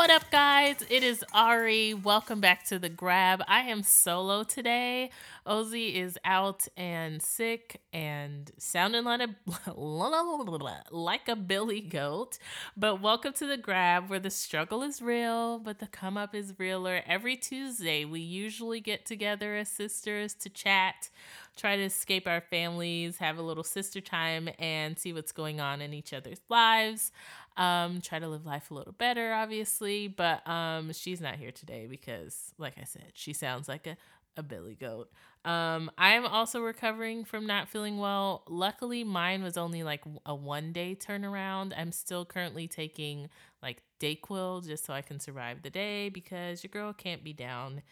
What up, guys? It is Ari. Welcome back to the Grab. I am solo today. Ozzy is out and sick and sounding like a like a billy goat. But welcome to the Grab, where the struggle is real, but the come up is realer. Every Tuesday, we usually get together as sisters to chat, try to escape our families, have a little sister time, and see what's going on in each other's lives. Um, try to live life a little better, obviously, but um, she's not here today because, like I said, she sounds like a, a billy goat. Um, I am also recovering from not feeling well. Luckily, mine was only like a one day turnaround. I'm still currently taking like Dayquil just so I can survive the day because your girl can't be down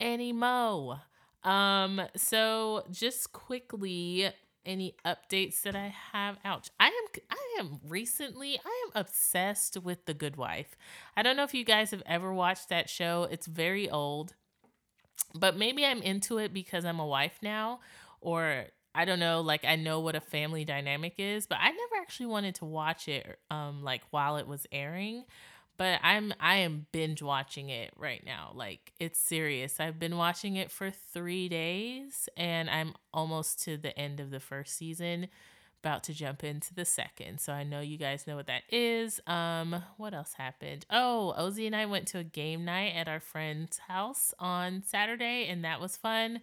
anymore. Um, so just quickly, any updates that I have. Ouch. I I am recently I am obsessed with The Good Wife. I don't know if you guys have ever watched that show. It's very old. But maybe I'm into it because I'm a wife now or I don't know, like I know what a family dynamic is, but I never actually wanted to watch it um like while it was airing but I'm I am binge watching it right now. Like it's serious. I've been watching it for 3 days and I'm almost to the end of the first season, about to jump into the second. So I know you guys know what that is. Um what else happened? Oh, Ozzy and I went to a game night at our friend's house on Saturday and that was fun.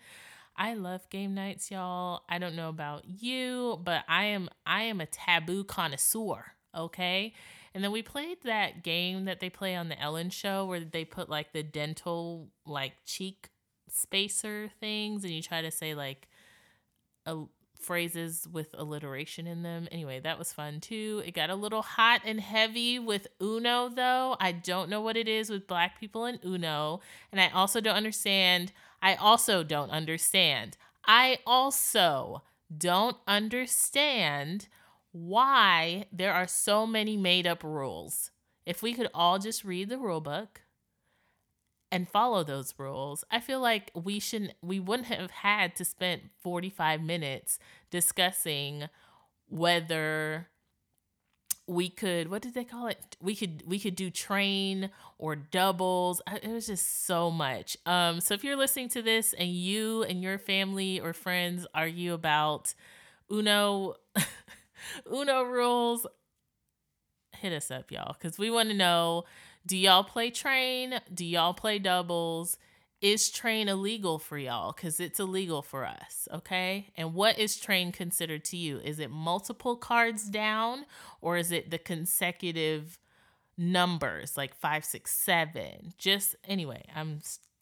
I love game nights, y'all. I don't know about you, but I am I am a taboo connoisseur, okay? And then we played that game that they play on the Ellen show where they put like the dental like cheek spacer things and you try to say like a, phrases with alliteration in them. Anyway, that was fun too. It got a little hot and heavy with Uno though. I don't know what it is with black people and Uno, and I also don't understand. I also don't understand. I also don't understand why there are so many made up rules. If we could all just read the rule book and follow those rules, I feel like we shouldn't we wouldn't have had to spend 45 minutes discussing whether we could what did they call it? We could we could do train or doubles. It was just so much. Um so if you're listening to this and you and your family or friends argue about uno Uno rules, hit us up, y'all, because we want to know do y'all play train? Do y'all play doubles? Is train illegal for y'all? Because it's illegal for us, okay? And what is train considered to you? Is it multiple cards down or is it the consecutive numbers like five, six, seven? Just anyway, I'm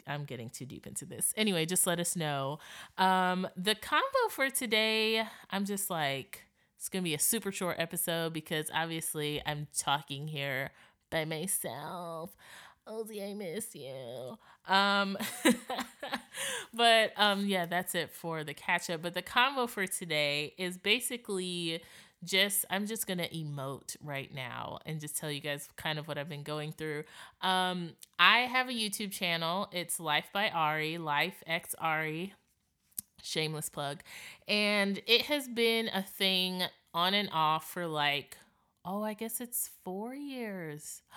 I'm getting too deep into this. Anyway, just let us know. Um, the combo for today, I'm just like it's going to be a super short episode because obviously I'm talking here by myself. Ozzy, I miss you. Um, but um, yeah, that's it for the catch up. But the combo for today is basically just I'm just gonna emote right now and just tell you guys kind of what I've been going through. Um, I have a YouTube channel. It's Life by Ari, Life X Ari shameless plug. And it has been a thing on and off for like, oh, I guess it's four years.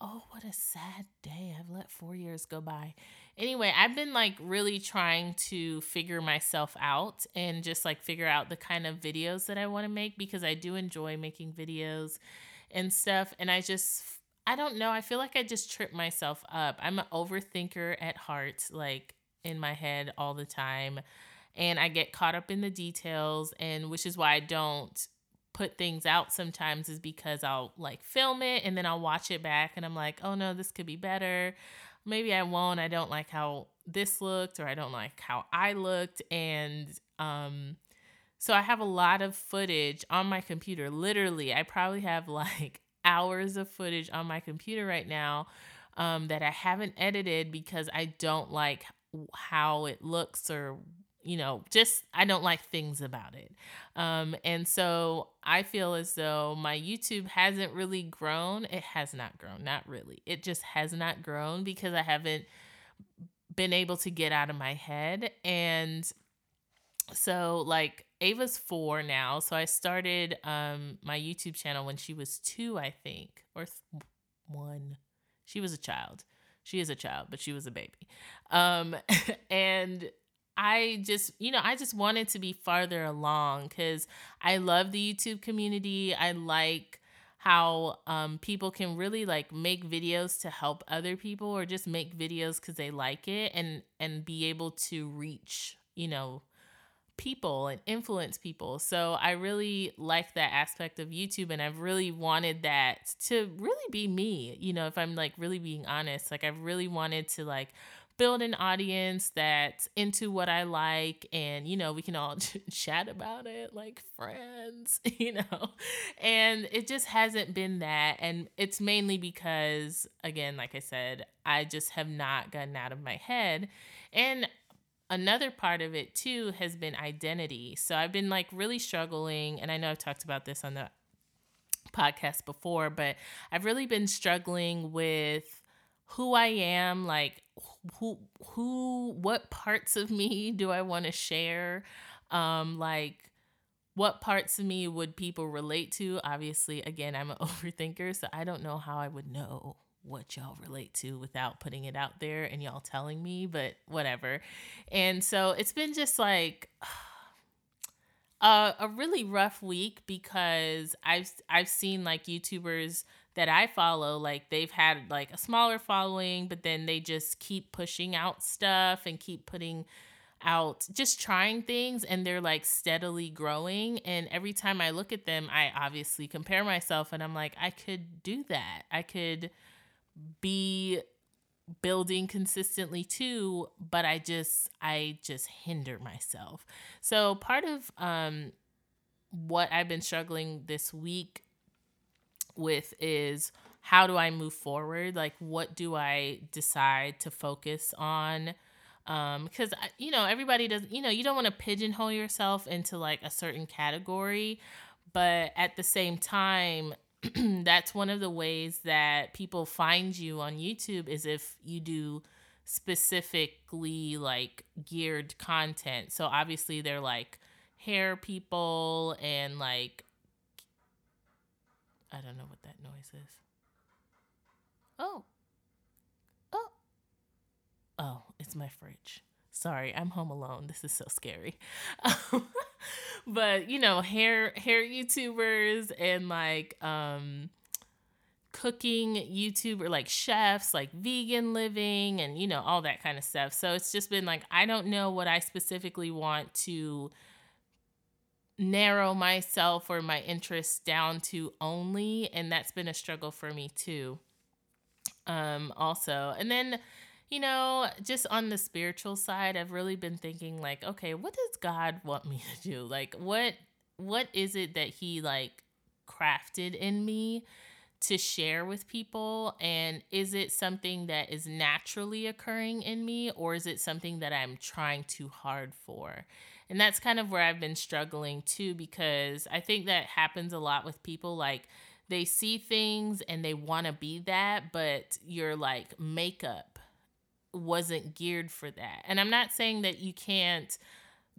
Oh, what a sad day. I've let four years go by. Anyway, I've been like really trying to figure myself out and just like figure out the kind of videos that I want to make because I do enjoy making videos and stuff. And I just, I don't know. I feel like I just trip myself up. I'm an overthinker at heart. Like, in my head all the time and I get caught up in the details and which is why I don't put things out sometimes is because I'll like film it and then I'll watch it back and I'm like, "Oh no, this could be better." Maybe I won't. I don't like how this looked or I don't like how I looked and um so I have a lot of footage on my computer. Literally, I probably have like hours of footage on my computer right now um, that I haven't edited because I don't like how it looks or you know just i don't like things about it. Um, and so i feel as though my youtube hasn't really grown. It has not grown not really. It just has not grown because i haven't been able to get out of my head. And so like ava's four now. So i started um, my youtube channel when she was two i think or th- one. She was a child. She is a child, but she was a baby. Um, and I just, you know, I just wanted to be farther along because I love the YouTube community. I like how um, people can really like make videos to help other people or just make videos because they like it and and be able to reach you know people and influence people so i really like that aspect of youtube and i've really wanted that to really be me you know if i'm like really being honest like i've really wanted to like build an audience that's into what I like and you know we can all chat about it like friends you know? And it just hasn't been that and it's mainly because again like I said I just have not gotten out of my head. And another part of it too has been identity. So I've been like really struggling and I know I've talked about this on the podcast before but I've really been struggling with who I am, like who who what parts of me do I want to share? Um like what parts of me would people relate to? Obviously, again, I'm an overthinker, so I don't know how I would know what y'all relate to without putting it out there and y'all telling me, but whatever. And so it's been just like a, a really rough week because I've I've seen like YouTubers that I follow, like they've had like a smaller following, but then they just keep pushing out stuff and keep putting out just trying things and they're like steadily growing and every time I look at them I obviously compare myself and I'm like I could do that. I could be building consistently too, but I just I just hinder myself. So part of um what I've been struggling this week with is how do I move forward? Like, what do I decide to focus on? Um, because you know everybody does. You know, you don't want to pigeonhole yourself into like a certain category, but at the same time, that's one of the ways that people find you on YouTube is if you do specifically like geared content. So obviously they're like hair people and like I don't know what that noise is. Oh. Oh. Oh, it's my fridge. Sorry, I'm home alone. This is so scary. but, you know, hair hair YouTubers and like um cooking YouTuber like chefs, like vegan living and you know, all that kind of stuff. So it's just been like I don't know what I specifically want to narrow myself or my interests down to only and that's been a struggle for me too. Um also and then you know just on the spiritual side i've really been thinking like okay what does god want me to do? Like what what is it that he like crafted in me to share with people? And is it something that is naturally occurring in me or is it something that i'm trying too hard for and that's kind of where I've been struggling too, because I think that happens a lot with people. Like they see things and they want to be that, but your like makeup wasn't geared for that. And I'm not saying that you can't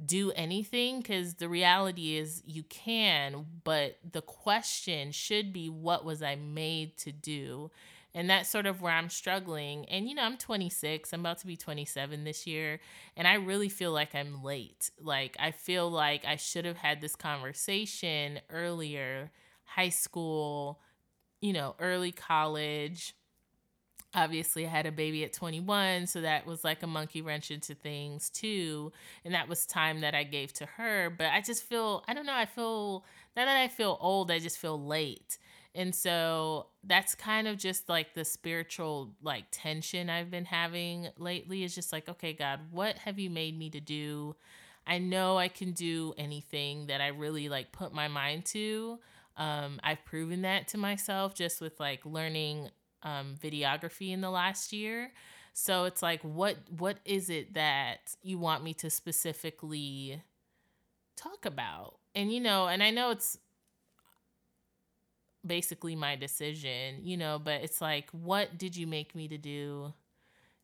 do anything because the reality is you can, but the question should be what was I made to do? And that's sort of where I'm struggling. And, you know, I'm 26, I'm about to be 27 this year. And I really feel like I'm late. Like, I feel like I should have had this conversation earlier, high school, you know, early college. Obviously, I had a baby at 21, so that was like a monkey wrench into things too. And that was time that I gave to her. But I just feel, I don't know, I feel, now that I feel old, I just feel late. And so that's kind of just like the spiritual like tension I've been having lately is just like, okay, God, what have you made me to do? I know I can do anything that I really like put my mind to. Um, I've proven that to myself just with like learning um, videography in the last year. So it's like, what what is it that you want me to specifically talk about? And you know, and I know it's basically my decision, you know, but it's like, what did you make me to do?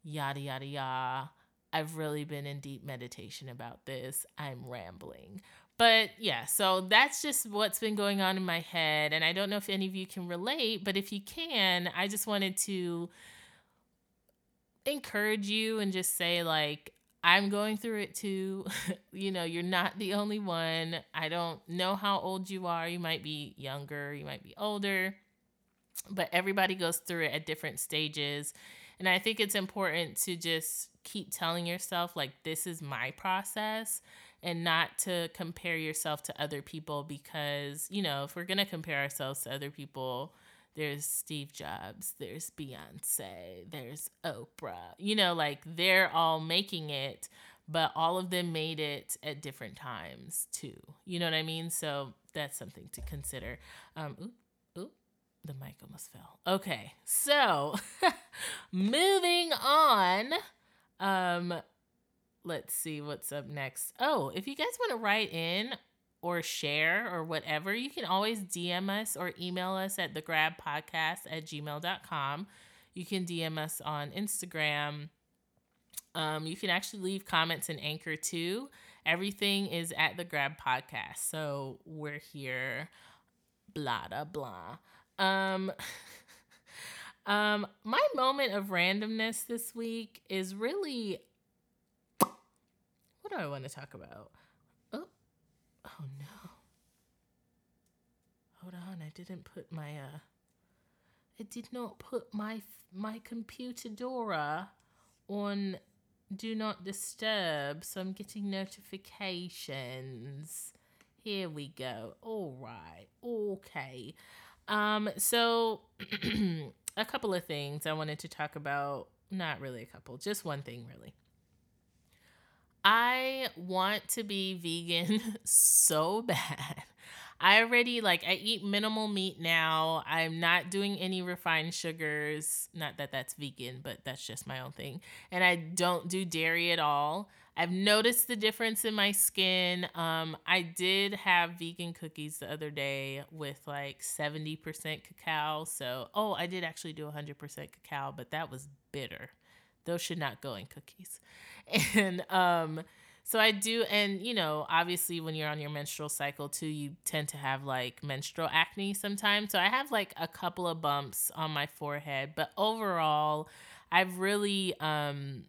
Yada, yada, yada. I've really been in deep meditation about this. I'm rambling. but yeah, so that's just what's been going on in my head. And I don't know if any of you can relate, but if you can, I just wanted to encourage you and just say, like, I'm going through it too. you know, you're not the only one. I don't know how old you are. You might be younger, you might be older, but everybody goes through it at different stages. And I think it's important to just keep telling yourself, like, this is my process and not to compare yourself to other people because, you know, if we're going to compare ourselves to other people, there's Steve Jobs, there's Beyonce, there's Oprah. You know, like they're all making it, but all of them made it at different times too. You know what I mean? So that's something to consider. Um, oop, oop, the mic almost fell. Okay, so moving on. Um, let's see what's up next. Oh, if you guys want to write in or share or whatever, you can always DM us or email us at the grab podcast at gmail.com. You can DM us on Instagram. Um, you can actually leave comments in Anchor too. Everything is at the grab podcast. So we're here, blah, blah, blah. Um, um, my moment of randomness this week is really what do I want to talk about? Oh no. Hold on, I didn't put my uh I did not put my my computer Dora on do not disturb, so I'm getting notifications. Here we go. All right. Okay. Um so a couple of things I wanted to talk about, not really a couple, just one thing really. I want to be vegan so bad. I already like I eat minimal meat now. I'm not doing any refined sugars. Not that that's vegan, but that's just my own thing. And I don't do dairy at all. I've noticed the difference in my skin. Um, I did have vegan cookies the other day with like 70% cacao. So, oh, I did actually do 100% cacao, but that was bitter. Those should not go in cookies. And um so I do and you know, obviously when you're on your menstrual cycle too, you tend to have like menstrual acne sometimes. So I have like a couple of bumps on my forehead, but overall I've really um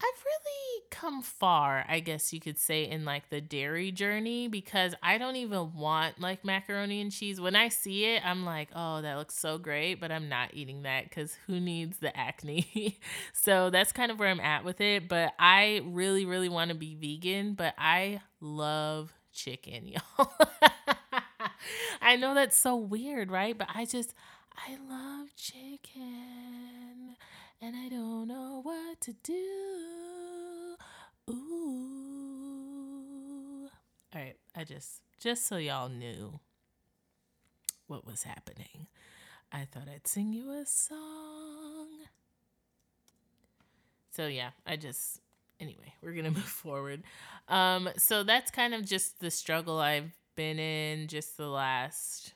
I've really come far, I guess you could say, in like the dairy journey because I don't even want like macaroni and cheese. When I see it, I'm like, oh, that looks so great, but I'm not eating that because who needs the acne? so that's kind of where I'm at with it. But I really, really want to be vegan, but I love chicken, y'all. I know that's so weird, right? But I just, I love chicken and I don't know what to do. All right, I just just so y'all knew what was happening. I thought I'd sing you a song. So yeah, I just anyway, we're going to move forward. Um so that's kind of just the struggle I've been in just the last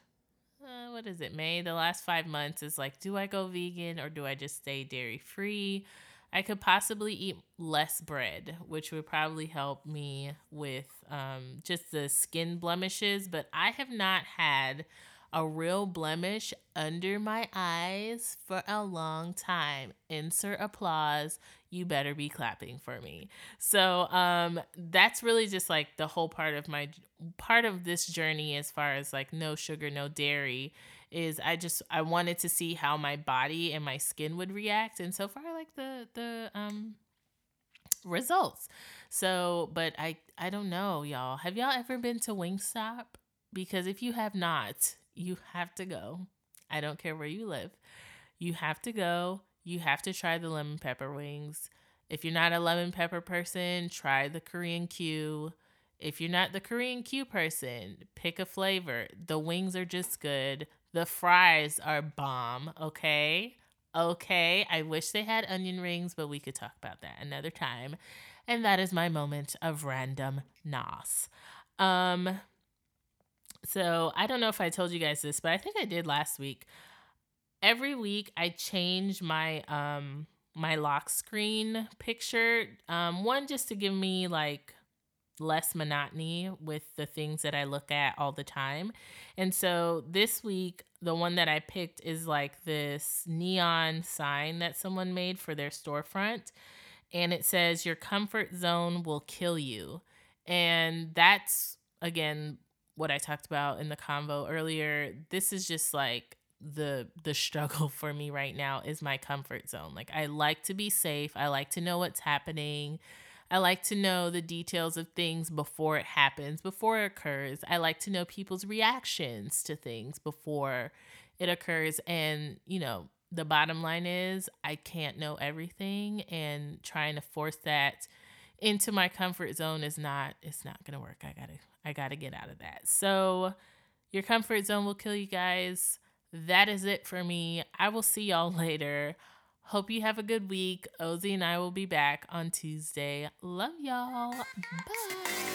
uh, what is it, May? The last five months is like, do I go vegan or do I just stay dairy free? I could possibly eat less bread, which would probably help me with um, just the skin blemishes, but I have not had a real blemish under my eyes for a long time. Insert applause. You better be clapping for me. So um that's really just like the whole part of my part of this journey as far as like no sugar, no dairy is I just I wanted to see how my body and my skin would react and so far I like the the um results. So, but I I don't know, y'all. Have y'all ever been to Wingstop? Because if you have not, you have to go. I don't care where you live. You have to go. You have to try the lemon pepper wings. If you're not a lemon pepper person, try the Korean Q. If you're not the Korean Q person, pick a flavor. The wings are just good. The fries are bomb, okay? Okay, I wish they had onion rings, but we could talk about that another time. And that is my moment of random nos. Um, so I don't know if I told you guys this, but I think I did last week. Every week I change my um my lock screen picture. Um one just to give me like less monotony with the things that I look at all the time. And so this week, the one that I picked is like this neon sign that someone made for their storefront. And it says, Your comfort zone will kill you. And that's, again, what I talked about in the convo earlier. This is just like the the struggle for me right now is my comfort zone. Like I like to be safe. I like to know what's happening. I like to know the details of things before it happens, before it occurs. I like to know people's reactions to things before it occurs and, you know, the bottom line is I can't know everything and trying to force that into my comfort zone is not it's not going to work. I got to I got to get out of that. So your comfort zone will kill you guys that is it for me. I will see y'all later. Hope you have a good week. Ozzy and I will be back on Tuesday. Love y'all. Bye.